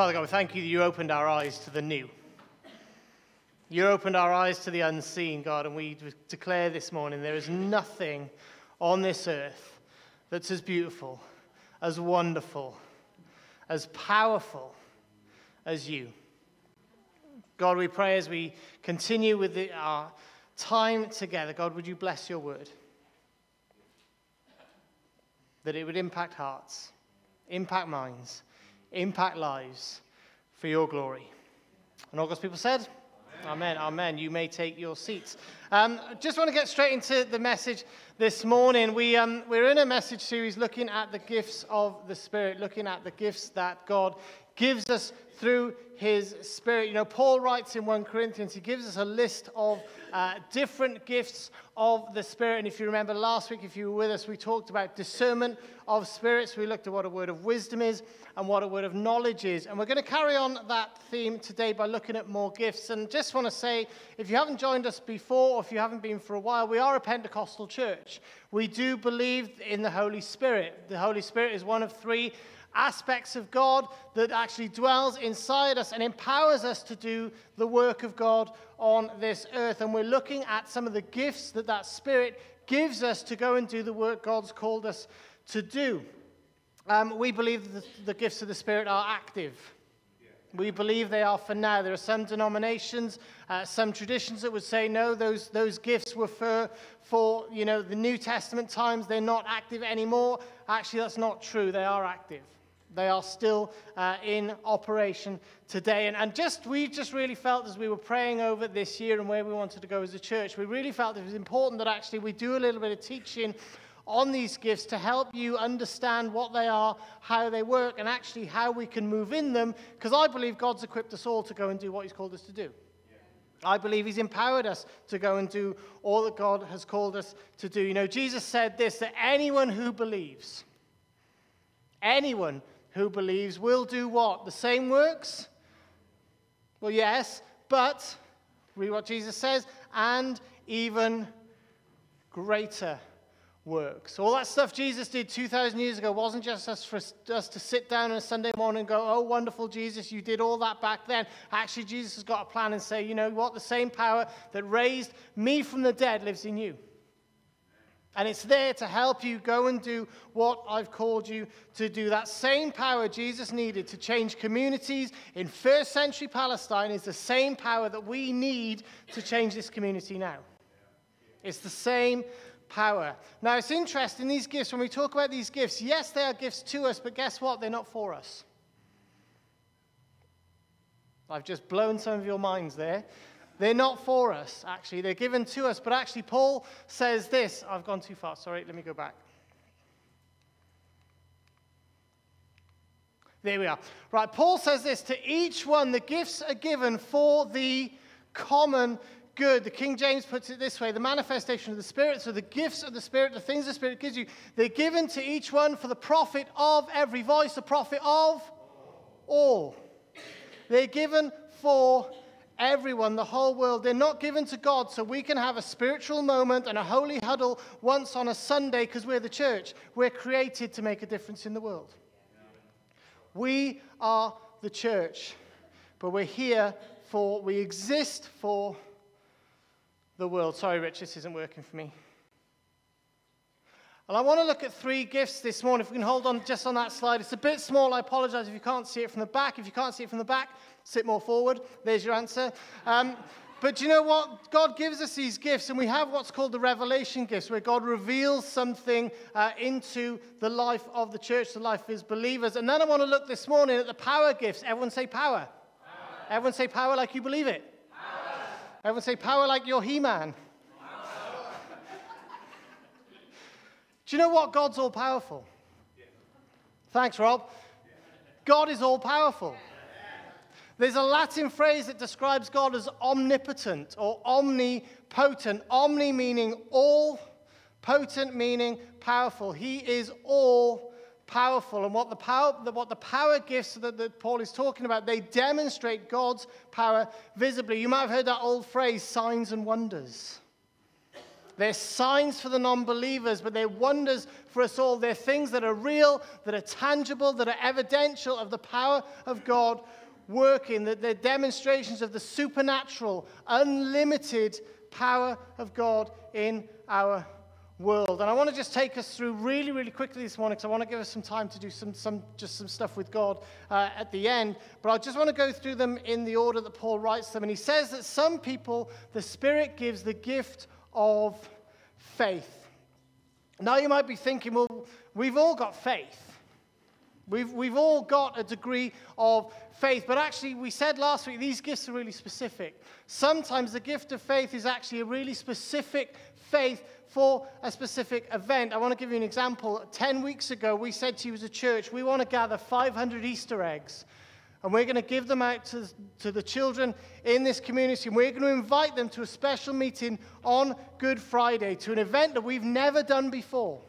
Father God, we thank you that you opened our eyes to the new. You opened our eyes to the unseen, God, and we declare this morning there is nothing on this earth that's as beautiful, as wonderful, as powerful as you. God, we pray as we continue with the, our time together, God, would you bless your word? That it would impact hearts, impact minds, impact lives for your glory. And all God's people said, Amen. Amen. You may take your seats. Um, just want to get straight into the message this morning. We, um, we're in a message series looking at the gifts of the Spirit, looking at the gifts that God gives us through his Spirit. You know, Paul writes in 1 Corinthians, he gives us a list of uh, different gifts of the Spirit. And if you remember last week, if you were with us, we talked about discernment of spirits. We looked at what a word of wisdom is and what a word of knowledge is. And we're going to carry on that theme today by looking at more gifts. And just want to say, if you haven't joined us before, or if you haven't been for a while, we are a Pentecostal church. We do believe in the Holy Spirit. The Holy Spirit is one of three aspects of God that actually dwells inside us and empowers us to do the work of God on this earth. And we're looking at some of the gifts that that Spirit gives us to go and do the work God's called us to do. Um, we believe that the gifts of the Spirit are active. We believe they are for now. There are some denominations, uh, some traditions that would say, no, those, those gifts were for, for you know, the New Testament times. They're not active anymore. Actually, that's not true. They are active. They are still uh, in operation today. And, and just we just really felt as we were praying over this year and where we wanted to go as a church, we really felt it was important that actually we do a little bit of teaching on these gifts to help you understand what they are, how they work, and actually how we can move in them, because I believe God's equipped us all to go and do what He's called us to do. I believe He's empowered us to go and do all that God has called us to do. You know, Jesus said this that anyone who believes, anyone who believes will do what? The same works? Well, yes, but read what Jesus says, and even greater works. All that stuff Jesus did 2,000 years ago wasn't just us for us to sit down on a Sunday morning and go, oh, wonderful, Jesus, you did all that back then. Actually, Jesus has got a plan and say, you know what? The same power that raised me from the dead lives in you. And it's there to help you go and do what I've called you to do. That same power Jesus needed to change communities in first century Palestine is the same power that we need to change this community now. It's the same power. Now, it's interesting, these gifts, when we talk about these gifts, yes, they are gifts to us, but guess what? They're not for us. I've just blown some of your minds there. They're not for us, actually. They're given to us. But actually, Paul says this. I've gone too far. Sorry, let me go back. There we are. Right, Paul says this to each one, the gifts are given for the common good. The King James puts it this way the manifestation of the Spirit, so the gifts of the Spirit, the things the Spirit gives you, they're given to each one for the profit of every voice, the profit of all. They're given for everyone, the whole world. They're not given to God so we can have a spiritual moment and a holy huddle once on a Sunday because we're the church. We're created to make a difference in the world. We are the church, but we're here for, we exist for the world. Sorry, Rich, this isn't working for me. And I want to look at three gifts this morning. If we can hold on just on that slide. It's a bit small. I apologize if you can't see it from the back. If you can't see it from the back, sit more forward. There's your answer. Um, but you know what? God gives us these gifts, and we have what's called the revelation gifts, where God reveals something uh, into the life of the church, the life of his believers. And then I want to look this morning at the power gifts. Everyone say power. power. Everyone say power like you believe it. Power. Everyone say power like you're He Man. Do you know what? God's all powerful. Thanks, Rob. God is all powerful. There's a Latin phrase that describes God as omnipotent or omnipotent. Omni meaning all, potent meaning powerful. He is all powerful. And what the power, what the power gifts that, that Paul is talking about, they demonstrate God's power visibly. You might have heard that old phrase, signs and wonders. They're signs for the non believers, but they're wonders for us all. They're things that are real, that are tangible, that are evidential of the power of God working, that they're demonstrations of the supernatural, unlimited power of God in our world. And I want to just take us through really, really quickly this morning because I want to give us some time to do some, some just some stuff with God uh, at the end. But I just want to go through them in the order that Paul writes them. And he says that some people, the Spirit gives the gift of faith. Now you might be thinking, well, we've all got faith. We've, we've all got a degree of faith, but actually, we said last week these gifts are really specific. Sometimes the gift of faith is actually a really specific faith for a specific event. I want to give you an example. 10 weeks ago, we said to you as a church, we want to gather 500 Easter eggs. And we're going to give them out to, to the children in this community. And we're going to invite them to a special meeting on Good Friday, to an event that we've never done before.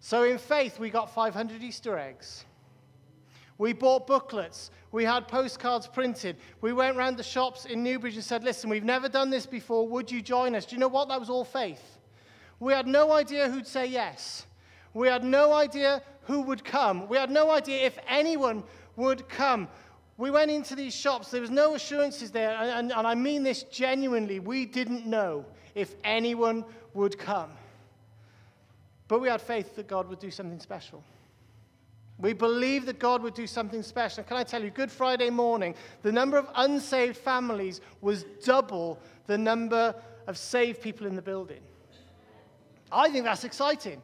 So, in faith, we got 500 Easter eggs. We bought booklets. We had postcards printed. We went around the shops in Newbridge and said, Listen, we've never done this before. Would you join us? Do you know what? That was all faith. We had no idea who'd say yes. We had no idea who would come. We had no idea if anyone would come. We went into these shops. There was no assurances there. And, and, and I mean this genuinely. We didn't know if anyone would come. But we had faith that God would do something special. We believed that God would do something special. Can I tell you, Good Friday morning, the number of unsaved families was double the number of saved people in the building. I think that's exciting.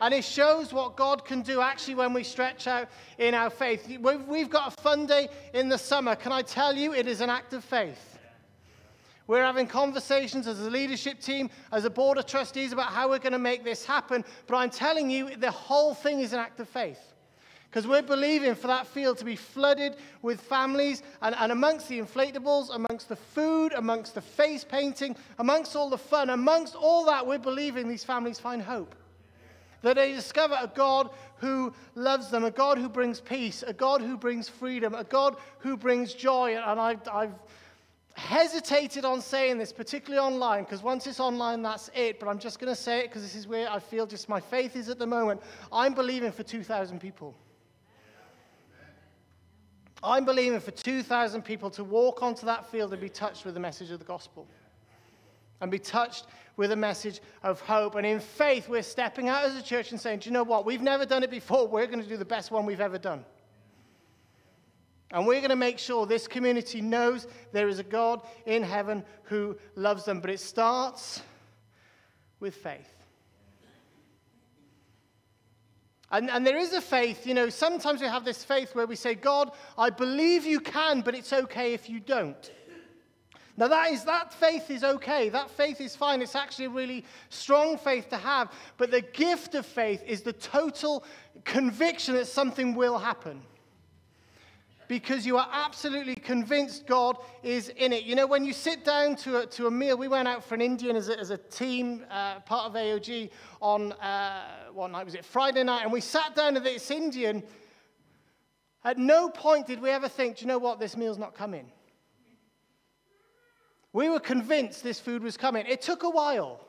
And it shows what God can do actually when we stretch out in our faith. We've got a fun day in the summer. Can I tell you, it is an act of faith. We're having conversations as a leadership team, as a board of trustees about how we're going to make this happen. But I'm telling you, the whole thing is an act of faith. Because we're believing for that field to be flooded with families, and, and amongst the inflatables, amongst the food, amongst the face painting, amongst all the fun, amongst all that, we're believing these families find hope. That they discover a God who loves them, a God who brings peace, a God who brings freedom, a God who brings joy. And I've, I've hesitated on saying this, particularly online, because once it's online, that's it. But I'm just going to say it because this is where I feel just my faith is at the moment. I'm believing for 2,000 people. I'm believing for 2,000 people to walk onto that field and be touched with the message of the gospel. And be touched with a message of hope. And in faith, we're stepping out as a church and saying, Do you know what? We've never done it before. We're going to do the best one we've ever done. And we're going to make sure this community knows there is a God in heaven who loves them. But it starts with faith. And, and, there is a faith, you know, sometimes we have this faith where we say, God, I believe you can, but it's okay if you don't. Now, that, is, that faith is okay. That faith is fine. It's actually a really strong faith to have. But the gift of faith is the total conviction that something will happen because you are absolutely convinced God is in it. You know, when you sit down to a, to a meal, we went out for an Indian as a, as a team, uh, part of AOG, on uh, what night was it? Friday night, and we sat down to this Indian. At no point did we ever think, do you know what, this meal's not coming. We were convinced this food was coming. It took a while.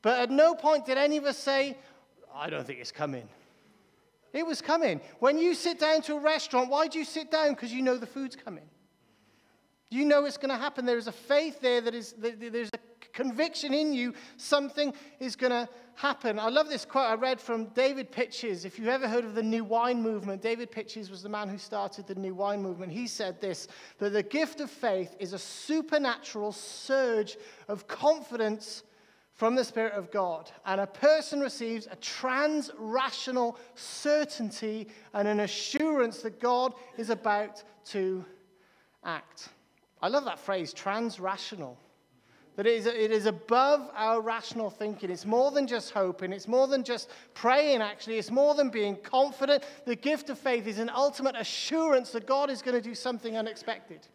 But at no point did any of us say, I don't think it's coming. It was coming. When you sit down to a restaurant, why do you sit down? Because you know the food's coming. You know it's going to happen. There is a faith there that is, there's a conviction in you, something is going to happen. I love this quote I read from David Pytches. If you've ever heard of the New Wine Movement, David Pytches was the man who started the New Wine Movement. He said this that the gift of faith is a supernatural surge of confidence from the Spirit of God. And a person receives a trans rational certainty and an assurance that God is about to act. I love that phrase, trans rational. That it is, it is above our rational thinking. It's more than just hoping. It's more than just praying, actually. It's more than being confident. The gift of faith is an ultimate assurance that God is going to do something unexpected.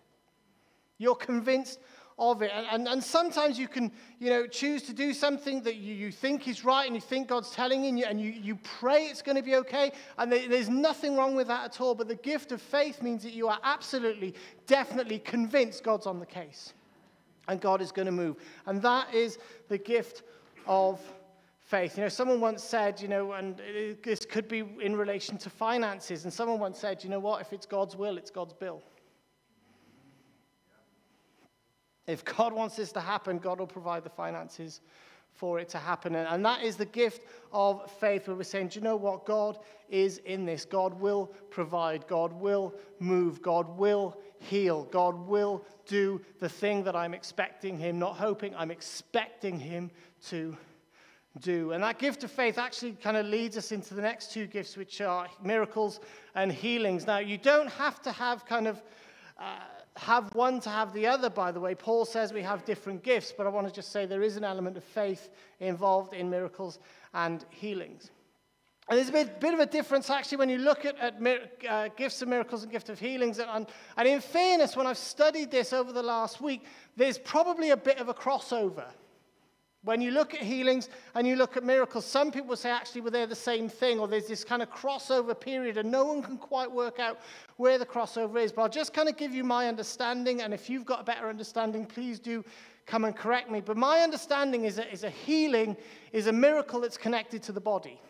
You're convinced of it. And, and, and, sometimes you can, you know, choose to do something that you, you think is right and you think God's telling you and you, you pray it's going to be okay. And there, there's nothing wrong with that at all. But the gift of faith means that you are absolutely, definitely convinced God's on the case. And God is going to move. And that is the gift of faith. You know, someone once said, you know, and this could be in relation to finances, and someone once said, you know what, if it's God's will, it's God's bill. If God wants this to happen, God will provide the finances for it to happen. And that is the gift of faith, where we're saying, do you know what? God is in this. God will provide. God will move. God will heal. God will do the thing that I'm expecting Him, not hoping, I'm expecting Him to do. And that gift of faith actually kind of leads us into the next two gifts, which are miracles and healings. Now, you don't have to have kind of. Uh, have one to have the other, by the way. Paul says we have different gifts, but I want to just say there is an element of faith involved in miracles and healings. And there's a bit, bit of a difference actually when you look at, at uh, gifts of miracles and gifts of healings. And, and in fairness, when I've studied this over the last week, there's probably a bit of a crossover. When you look at healings and you look at miracles, some people say actually well, they're the same thing, or there's this kind of crossover period, and no one can quite work out where the crossover is. But I'll just kind of give you my understanding, and if you've got a better understanding, please do come and correct me. But my understanding is that is a healing is a miracle that's connected to the body.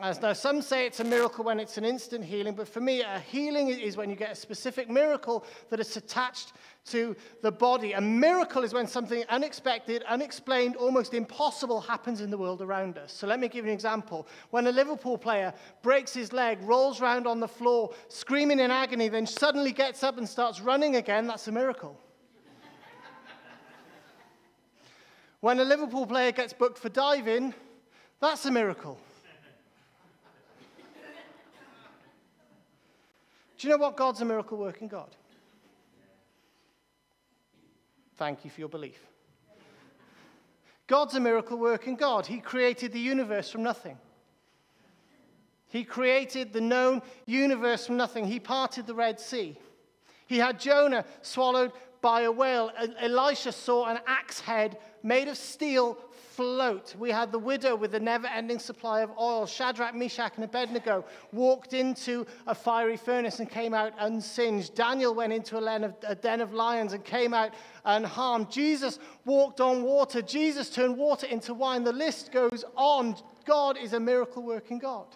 As now, some say it's a miracle when it's an instant healing, but for me, a healing is when you get a specific miracle that is attached to the body. A miracle is when something unexpected, unexplained, almost impossible happens in the world around us. So let me give you an example. When a Liverpool player breaks his leg, rolls around on the floor, screaming in agony, then suddenly gets up and starts running again, that's a miracle. when a Liverpool player gets booked for diving, that's a miracle. Do you know what? God's a miracle working God. Thank you for your belief. God's a miracle working God. He created the universe from nothing. He created the known universe from nothing. He parted the Red Sea. He had Jonah swallowed by a whale. Elisha saw an axe head made of steel float. We had the widow with the never ending supply of oil. Shadrach, Meshach, and Abednego walked into a fiery furnace and came out unsinged. Daniel went into a, den of lions and came out unharmed. Jesus walked on water. Jesus turned water into wine. The list goes on. God is a miracle working God.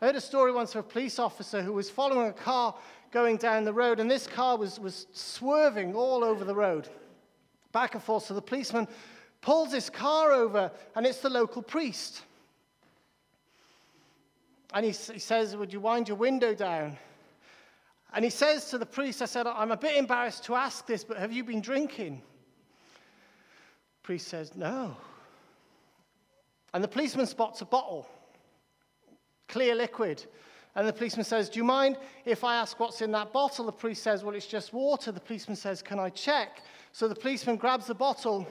I heard a story once of a police officer who was following a car going down the road, and this car was, was swerving all over the road, back and forth. So the policeman pulls his car over, and it's the local priest. And he, he says, Would you wind your window down? And he says to the priest, I said, I'm a bit embarrassed to ask this, but have you been drinking? The priest says, No. And the policeman spots a bottle, clear liquid. And the policeman says, Do you mind if I ask what's in that bottle? The priest says, Well, it's just water. The policeman says, Can I check? So the policeman grabs the bottle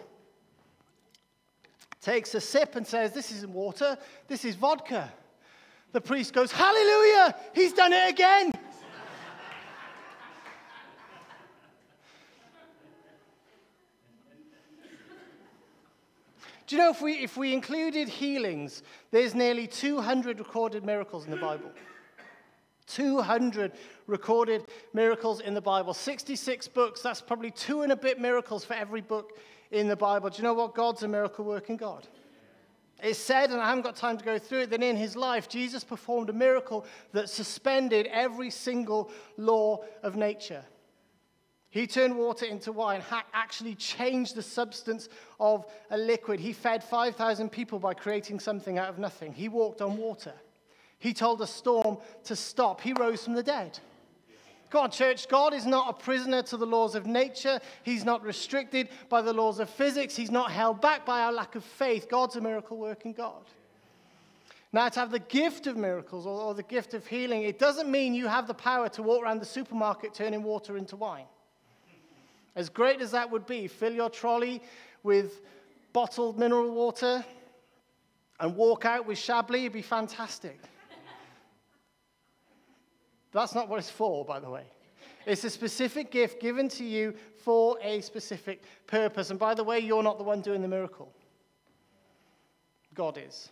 takes a sip and says, This isn't water, this is vodka. The priest goes, Hallelujah, he's done it again. Do you know if we, if we included healings, there's nearly 200 recorded miracles in the Bible. 200 recorded miracles in the Bible. 66 books, that's probably two and a bit miracles for every book in the Bible. Do you know what? God's a miracle working God. It's said, and I haven't got time to go through it, that in his life, Jesus performed a miracle that suspended every single law of nature. He turned water into wine, actually changed the substance of a liquid. He fed 5,000 people by creating something out of nothing. He walked on water. He told a storm to stop. He rose from the dead. God, church, God is not a prisoner to the laws of nature. He's not restricted by the laws of physics. He's not held back by our lack of faith. God's a miracle working God. Now, to have the gift of miracles or, or the gift of healing, it doesn't mean you have the power to walk around the supermarket turning water into wine. As great as that would be, fill your trolley with bottled mineral water and walk out with Chablis, it'd be fantastic. That's not what it's for, by the way. It's a specific gift given to you for a specific purpose. And by the way, you're not the one doing the miracle, God is.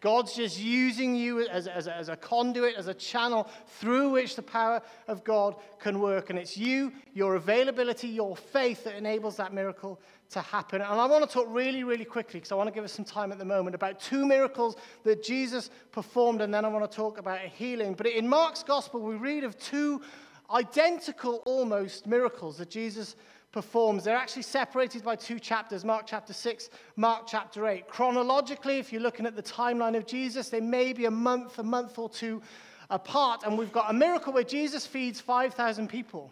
God's just using you as, as, as a conduit, as a channel through which the power of God can work. And it's you, your availability, your faith that enables that miracle to happen. And I want to talk really, really quickly, because I want to give us some time at the moment, about two miracles that Jesus performed, and then I want to talk about a healing. But in Mark's gospel, we read of two identical almost miracles that Jesus performs. They're actually separated by two chapters Mark chapter 6, Mark chapter 8. Chronologically, if you're looking at the timeline of Jesus, they may be a month, a month or two apart. And we've got a miracle where Jesus feeds 5,000 people.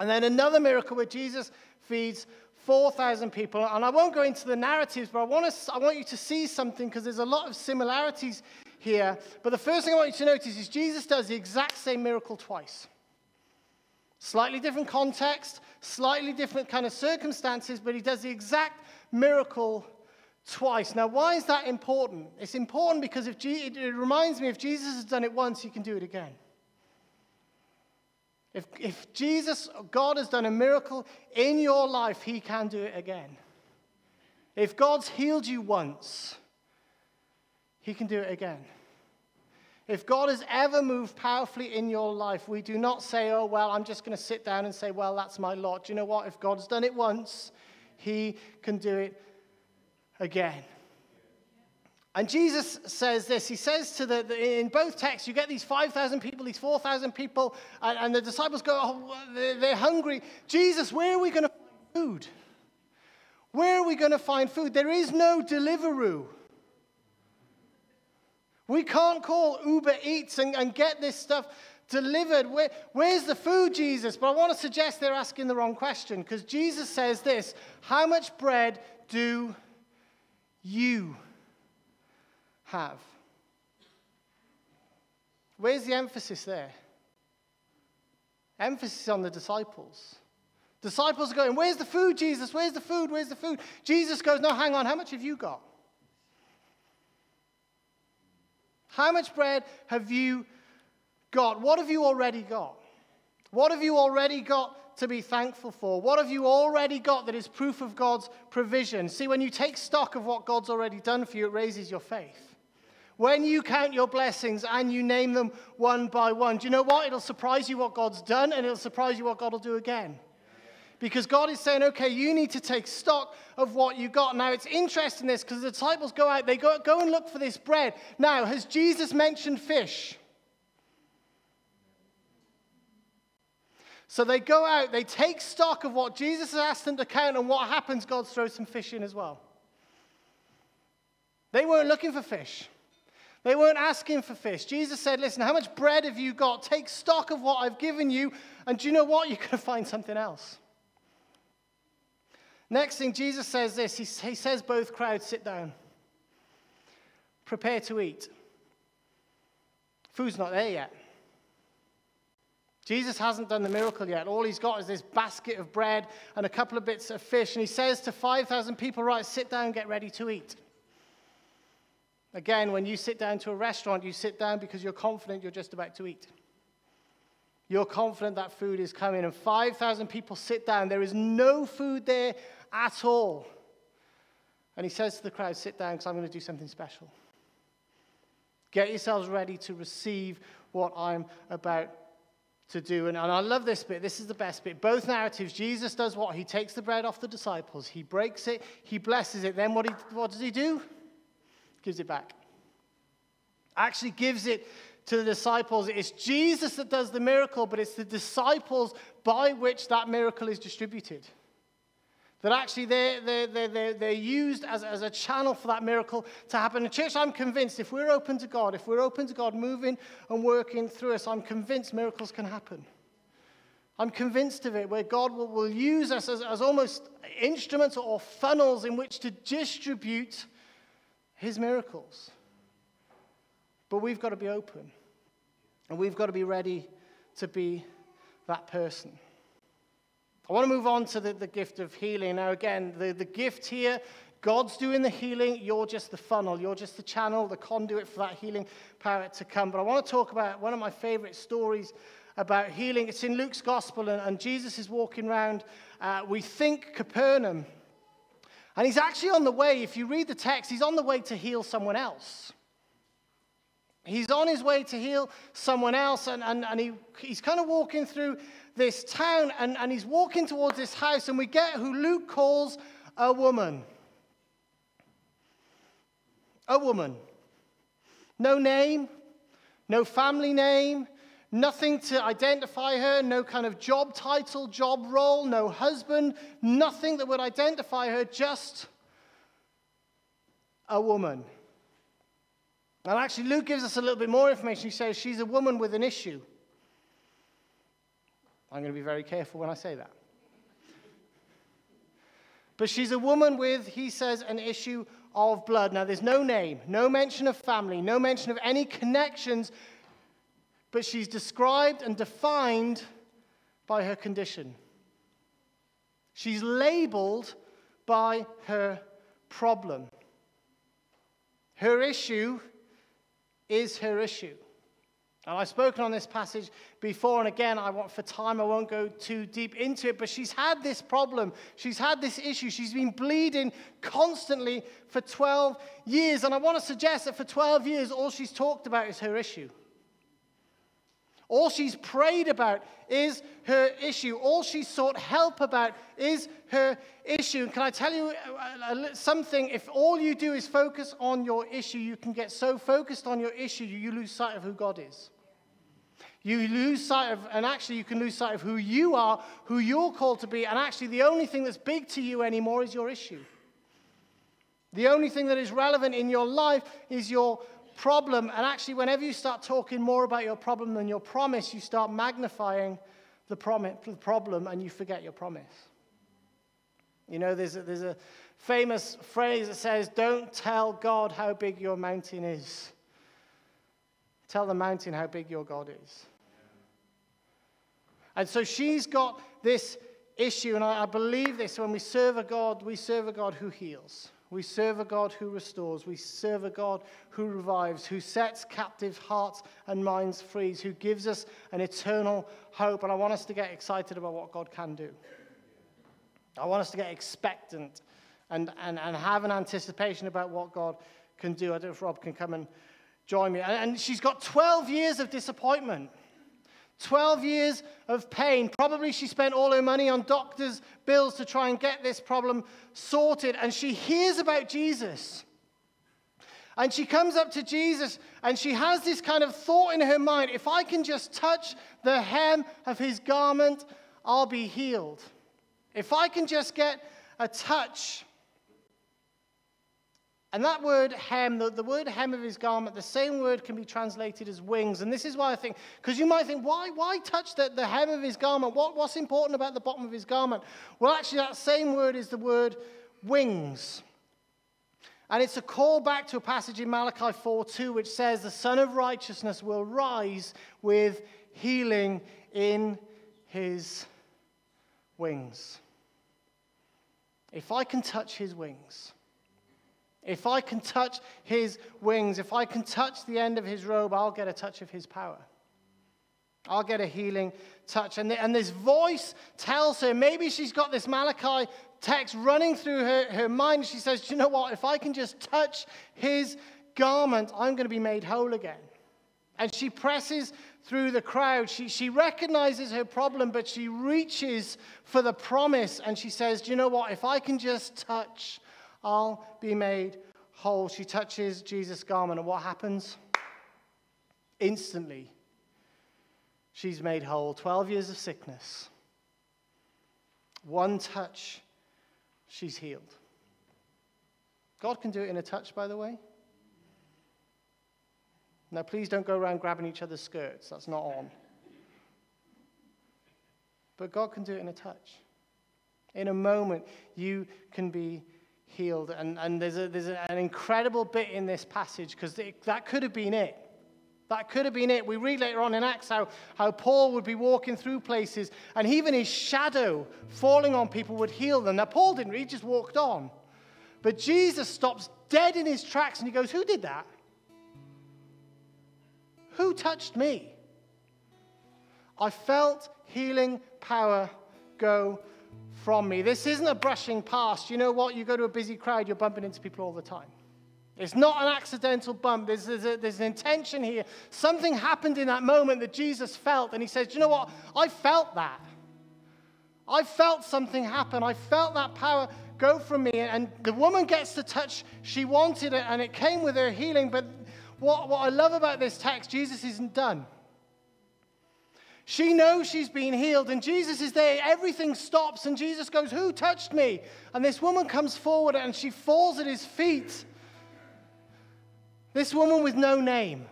And then another miracle where Jesus feeds 4,000 people. And I won't go into the narratives, but I want, to, I want you to see something because there's a lot of similarities here. But the first thing I want you to notice is Jesus does the exact same miracle twice. Slightly different context, slightly different kind of circumstances, but he does the exact miracle twice. Now, why is that important? It's important because if it reminds me if Jesus has done it once, he can do it again. If, if Jesus, God has done a miracle in your life, he can do it again. If God's healed you once, he can do it again. If God has ever moved powerfully in your life, we do not say, oh, well, I'm just going to sit down and say, well, that's my lot. Do you know what? If God's done it once, he can do it again. And Jesus says this. He says to the, the in both texts, you get these 5,000 people, these 4,000 people, and, and, the disciples go, oh, they're, hungry. Jesus, where are we going to find food? Where are we going to find food? There is no Deliveroo. We can't call Uber Eats and, and get this stuff delivered. Where, where's the food, Jesus? But I want to suggest they're asking the wrong question because Jesus says this How much bread do you have? Where's the emphasis there? Emphasis on the disciples. Disciples are going, Where's the food, Jesus? Where's the food? Where's the food? Jesus goes, No, hang on, how much have you got? How much bread have you got? What have you already got? What have you already got to be thankful for? What have you already got that is proof of God's provision? See, when you take stock of what God's already done for you, it raises your faith. When you count your blessings and you name them one by one, do you know what? It'll surprise you what God's done and it'll surprise you what God will do again. Because God is saying, okay, you need to take stock of what you got. Now, it's interesting this because the disciples go out, they go, go and look for this bread. Now, has Jesus mentioned fish? So they go out, they take stock of what Jesus has asked them to count, and what happens? God throws some fish in as well. They weren't looking for fish. They weren't asking for fish. Jesus said, Listen, how much bread have you got? Take stock of what I've given you, and do you know what? You're going to find something else. Next thing, Jesus says this he, he says, Both crowds sit down. Prepare to eat. Food's not there yet. Jesus hasn't done the miracle yet. All he's got is this basket of bread and a couple of bits of fish. And he says to 5,000 people, Right, sit down, get ready to eat. Again, when you sit down to a restaurant, you sit down because you're confident you're just about to eat. You're confident that food is coming. And 5,000 people sit down. There is no food there at all. And he says to the crowd, Sit down because I'm going to do something special. Get yourselves ready to receive what I'm about to do. And, and, I love this bit. This is the best bit. Both narratives, Jesus does what? He takes the bread off the disciples, he breaks it, he blesses it. Then what, he, what does he do? Gives it back. Actually, gives it to the disciples. It's Jesus that does the miracle, but it's the disciples by which that miracle is distributed. That actually they're, they're, they're, they're, used as, as a channel for that miracle to happen. In church, I'm convinced if we're open to God, if we're open to God moving and working through us, I'm convinced miracles can happen. I'm convinced of it, where God will, will use us as, as almost instruments or funnels in which to distribute his miracles. But we've got to be open, and we've got to be ready to be that person. I want to move on to the, the gift of healing. Now, again, the, the gift here, God's doing the healing. You're just the funnel. You're just the channel, the conduit for that healing power to come. But I want to talk about one of my favorite stories about healing. It's in Luke's gospel, and, and Jesus is walking around, uh, we think, Capernaum. And he's actually on the way, if you read the text, he's on the way to heal someone else. He's on his way to heal someone else, and, and, and he, he's kind of walking through this town, and, and he's walking towards this house, and we get who Luke calls a woman. A woman. No name, no family name, nothing to identify her, no kind of job title, job role, no husband, nothing that would identify her, just a woman. And actually, Luke gives us a little bit more information. He says she's a woman with an issue. I'm going to be very careful when I say that. But she's a woman with, he says, an issue of blood. Now, there's no name, no mention of family, no mention of any connections, but she's described and defined by her condition. She's labeled by her problem. Her issue is her issue. And I've spoken on this passage before, and again, I want for time, I won't go too deep into it, but she's had this problem. She's had this issue. She's been bleeding constantly for 12 years. And I want to suggest that for 12 years, all she's talked about is her issue. All she's prayed about is her issue. All she's sought help about is her issue. And can I tell you uh, uh, uh, something? If all you do is focus on your issue, you can get so focused on your issue, you lose sight of who God is. You lose sight of, and actually, you can lose sight of who you are, who you're called to be, and actually, the only thing that's big to you anymore is your issue. The only thing that is relevant in your life is your problem. And actually, whenever you start talking more about your problem than your promise, you start magnifying the, prom- the problem and you forget your promise. You know, there's a, there's a famous phrase that says, Don't tell God how big your mountain is. Tell the mountain how big your God is. And so she's got this issue, and I, I believe this when we serve a God, we serve a God who heals. We serve a God who restores. We serve a God who revives, who sets captive hearts and minds free, who gives us an eternal hope. And I want us to get excited about what God can do. I want us to get expectant and, and, and have an anticipation about what God can do. I don't know if Rob can come and join me. And, and she's got 12 years of disappointment. 12 years of pain. Probably she spent all her money on doctor's bills to try and get this problem sorted. And she hears about Jesus. And she comes up to Jesus and she has this kind of thought in her mind if I can just touch the hem of his garment, I'll be healed. If I can just get a touch and that word hem, the, the word hem of his garment, the same word can be translated as wings. And this is why I think, because you might think, why, why touch the, the hem of his garment? What, what's important about the bottom of his garment? Well, actually, that same word is the word wings. And it's a call back to a passage in Malachi 4 2, which says, The Son of Righteousness will rise with healing in his wings. If I can touch his wings, if I can touch his wings, if I can touch the end of his robe, I'll get a touch of his power. I'll get a healing touch. And, the, and this voice tells her, maybe she's got this Malachi text running through her, her mind. She says, Do you know what? If I can just touch his garment, I'm going to be made whole again. And she presses through the crowd. She, she recognizes her problem, but she reaches for the promise and she says, Do you know what? If I can just touch I'll be made whole. She touches Jesus' garment, and what happens? Instantly, she's made whole. 12 years of sickness. One touch, she's healed. God can do it in a touch, by the way. Now, please don't go around grabbing each other's skirts. That's not on. But God can do it in a touch. In a moment, you can be healed. And, and there's, a, there's an incredible bit in this passage because that could have been it. That could have been it. We read later on in Acts how, how Paul would be walking through places and even his shadow falling on people would heal them. Now, Paul didn't, he just walked on. But Jesus stops dead in his tracks and he goes, Who did that? Who touched me? I felt healing power go from me. This isn't a brushing past. You know what? You go to a busy crowd, you're bumping into people all the time. It's not an accidental bump. There's, there's, a, there's, an intention here. Something happened in that moment that Jesus felt, and he says, You know what? I felt that. I felt something happen. I felt that power go from me. And the woman gets the touch she wanted, it, and it came with her healing. But what, what I love about this text, Jesus isn't done. She knows she's been healed, and Jesus is there. Everything stops, and Jesus goes, Who touched me? And this woman comes forward and she falls at his feet. This woman with no name,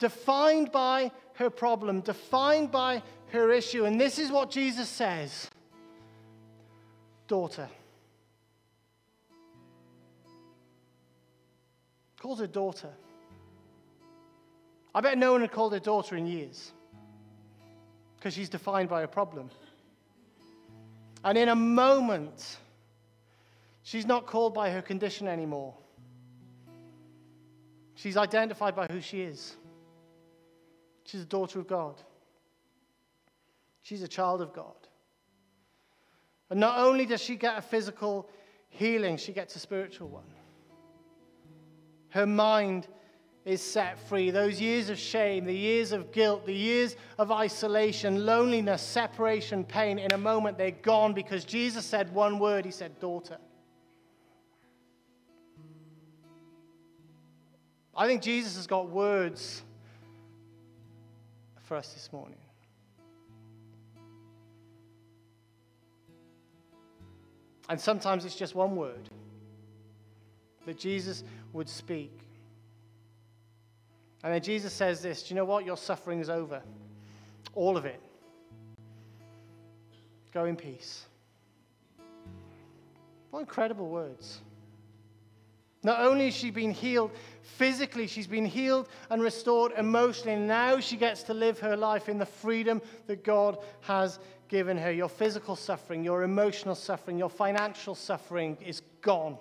defined by her problem, defined by her issue. And this is what Jesus says Daughter. Calls her daughter. I bet no one had called her daughter in years because she's defined by a problem. And in a moment, she's not called by her condition anymore. She's identified by who she is. She's a daughter of God. She's a child of God. And not only does she get a physical healing, she gets a spiritual one. Her mind is set free. Those years of shame, the years of guilt, the years of isolation, loneliness, separation, pain, in a moment they're gone because Jesus said one word He said, Daughter. I think Jesus has got words for us this morning. And sometimes it's just one word that Jesus would speak. And then Jesus says this Do you know what? Your suffering is over. All of it. Go in peace. What incredible words. Not only has she been healed physically, she's been healed and restored emotionally. Now she gets to live her life in the freedom that God has given her. Your physical suffering, your emotional suffering, your financial suffering is gone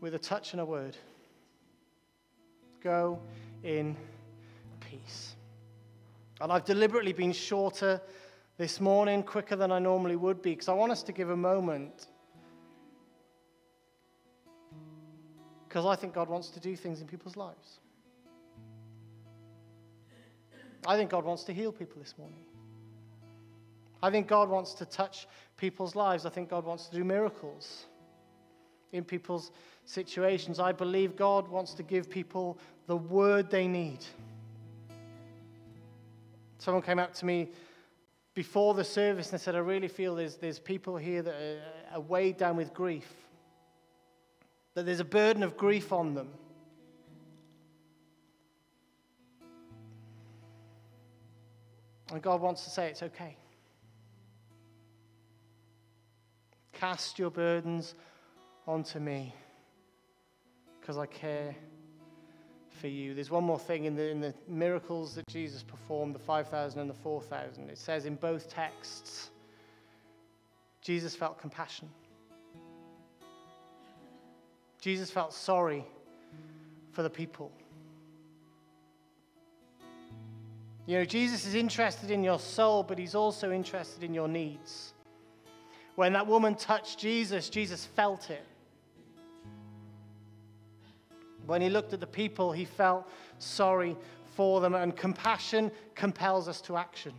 with a touch and a word. Go in peace. And I've deliberately been shorter this morning, quicker than I normally would be, because I want us to give a moment. Because I think God wants to do things in people's lives. I think God wants to heal people this morning. I think God wants to touch people's lives. I think God wants to do miracles in people's situations. I believe God wants to give people the word they need. Someone came up to me before the service and said, I really feel there's, there's people here that are, are weighed down with grief, that there's a burden of grief on them. And God wants to say, It's okay. Cast your burdens onto me because I care for you. There's one more thing in the, in the miracles that Jesus performed the 5,000 and the 4,000. It says in both texts, Jesus felt compassion. Jesus felt sorry for the people. You know, Jesus is interested in your soul, but he's also interested in your needs. When that woman touched Jesus, Jesus felt it. When he looked at the people, he felt sorry for them, and compassion compels us to action.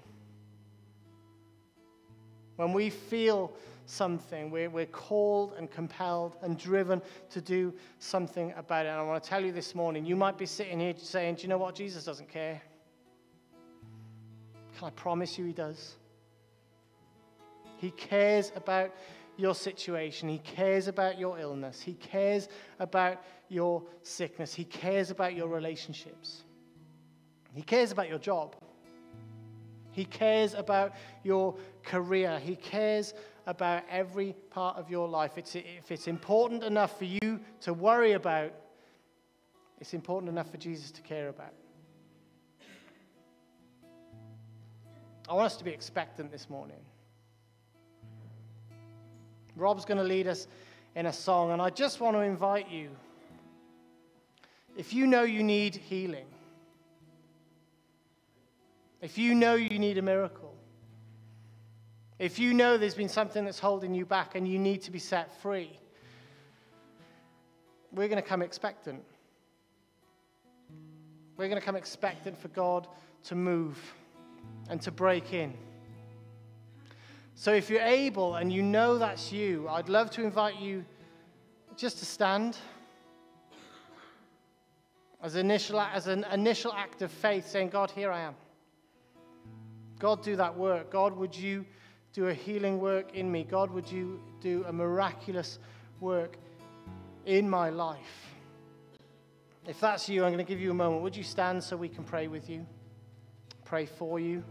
When we feel something, we're, we're called and compelled and driven to do something about it. And I want to tell you this morning, you might be sitting here saying, Do you know what? Jesus doesn't care. Can I promise you he does? He cares about your situation. He cares about your illness. He cares about your sickness. He cares about your relationships. He cares about your job. He cares about your career. He cares about every part of your life. It's, if it's important enough for you to worry about, it's important enough for Jesus to care about. I want us to be expectant this morning. Rob's going to lead us in a song, and I just want to invite you if you know you need healing, if you know you need a miracle, if you know there's been something that's holding you back and you need to be set free, we're going to come expectant. We're going to come expectant for God to move and to break in. So if you're able and you know that's you, I'd love to invite you just to stand as, initial, as an initial act of faith, saying, God, here I am. God, do that work. God, would you do a healing work in me? God, would you do a miraculous work in my life? If that's you, I'm going to give you a moment. Would you stand so we can pray with you? Pray for you?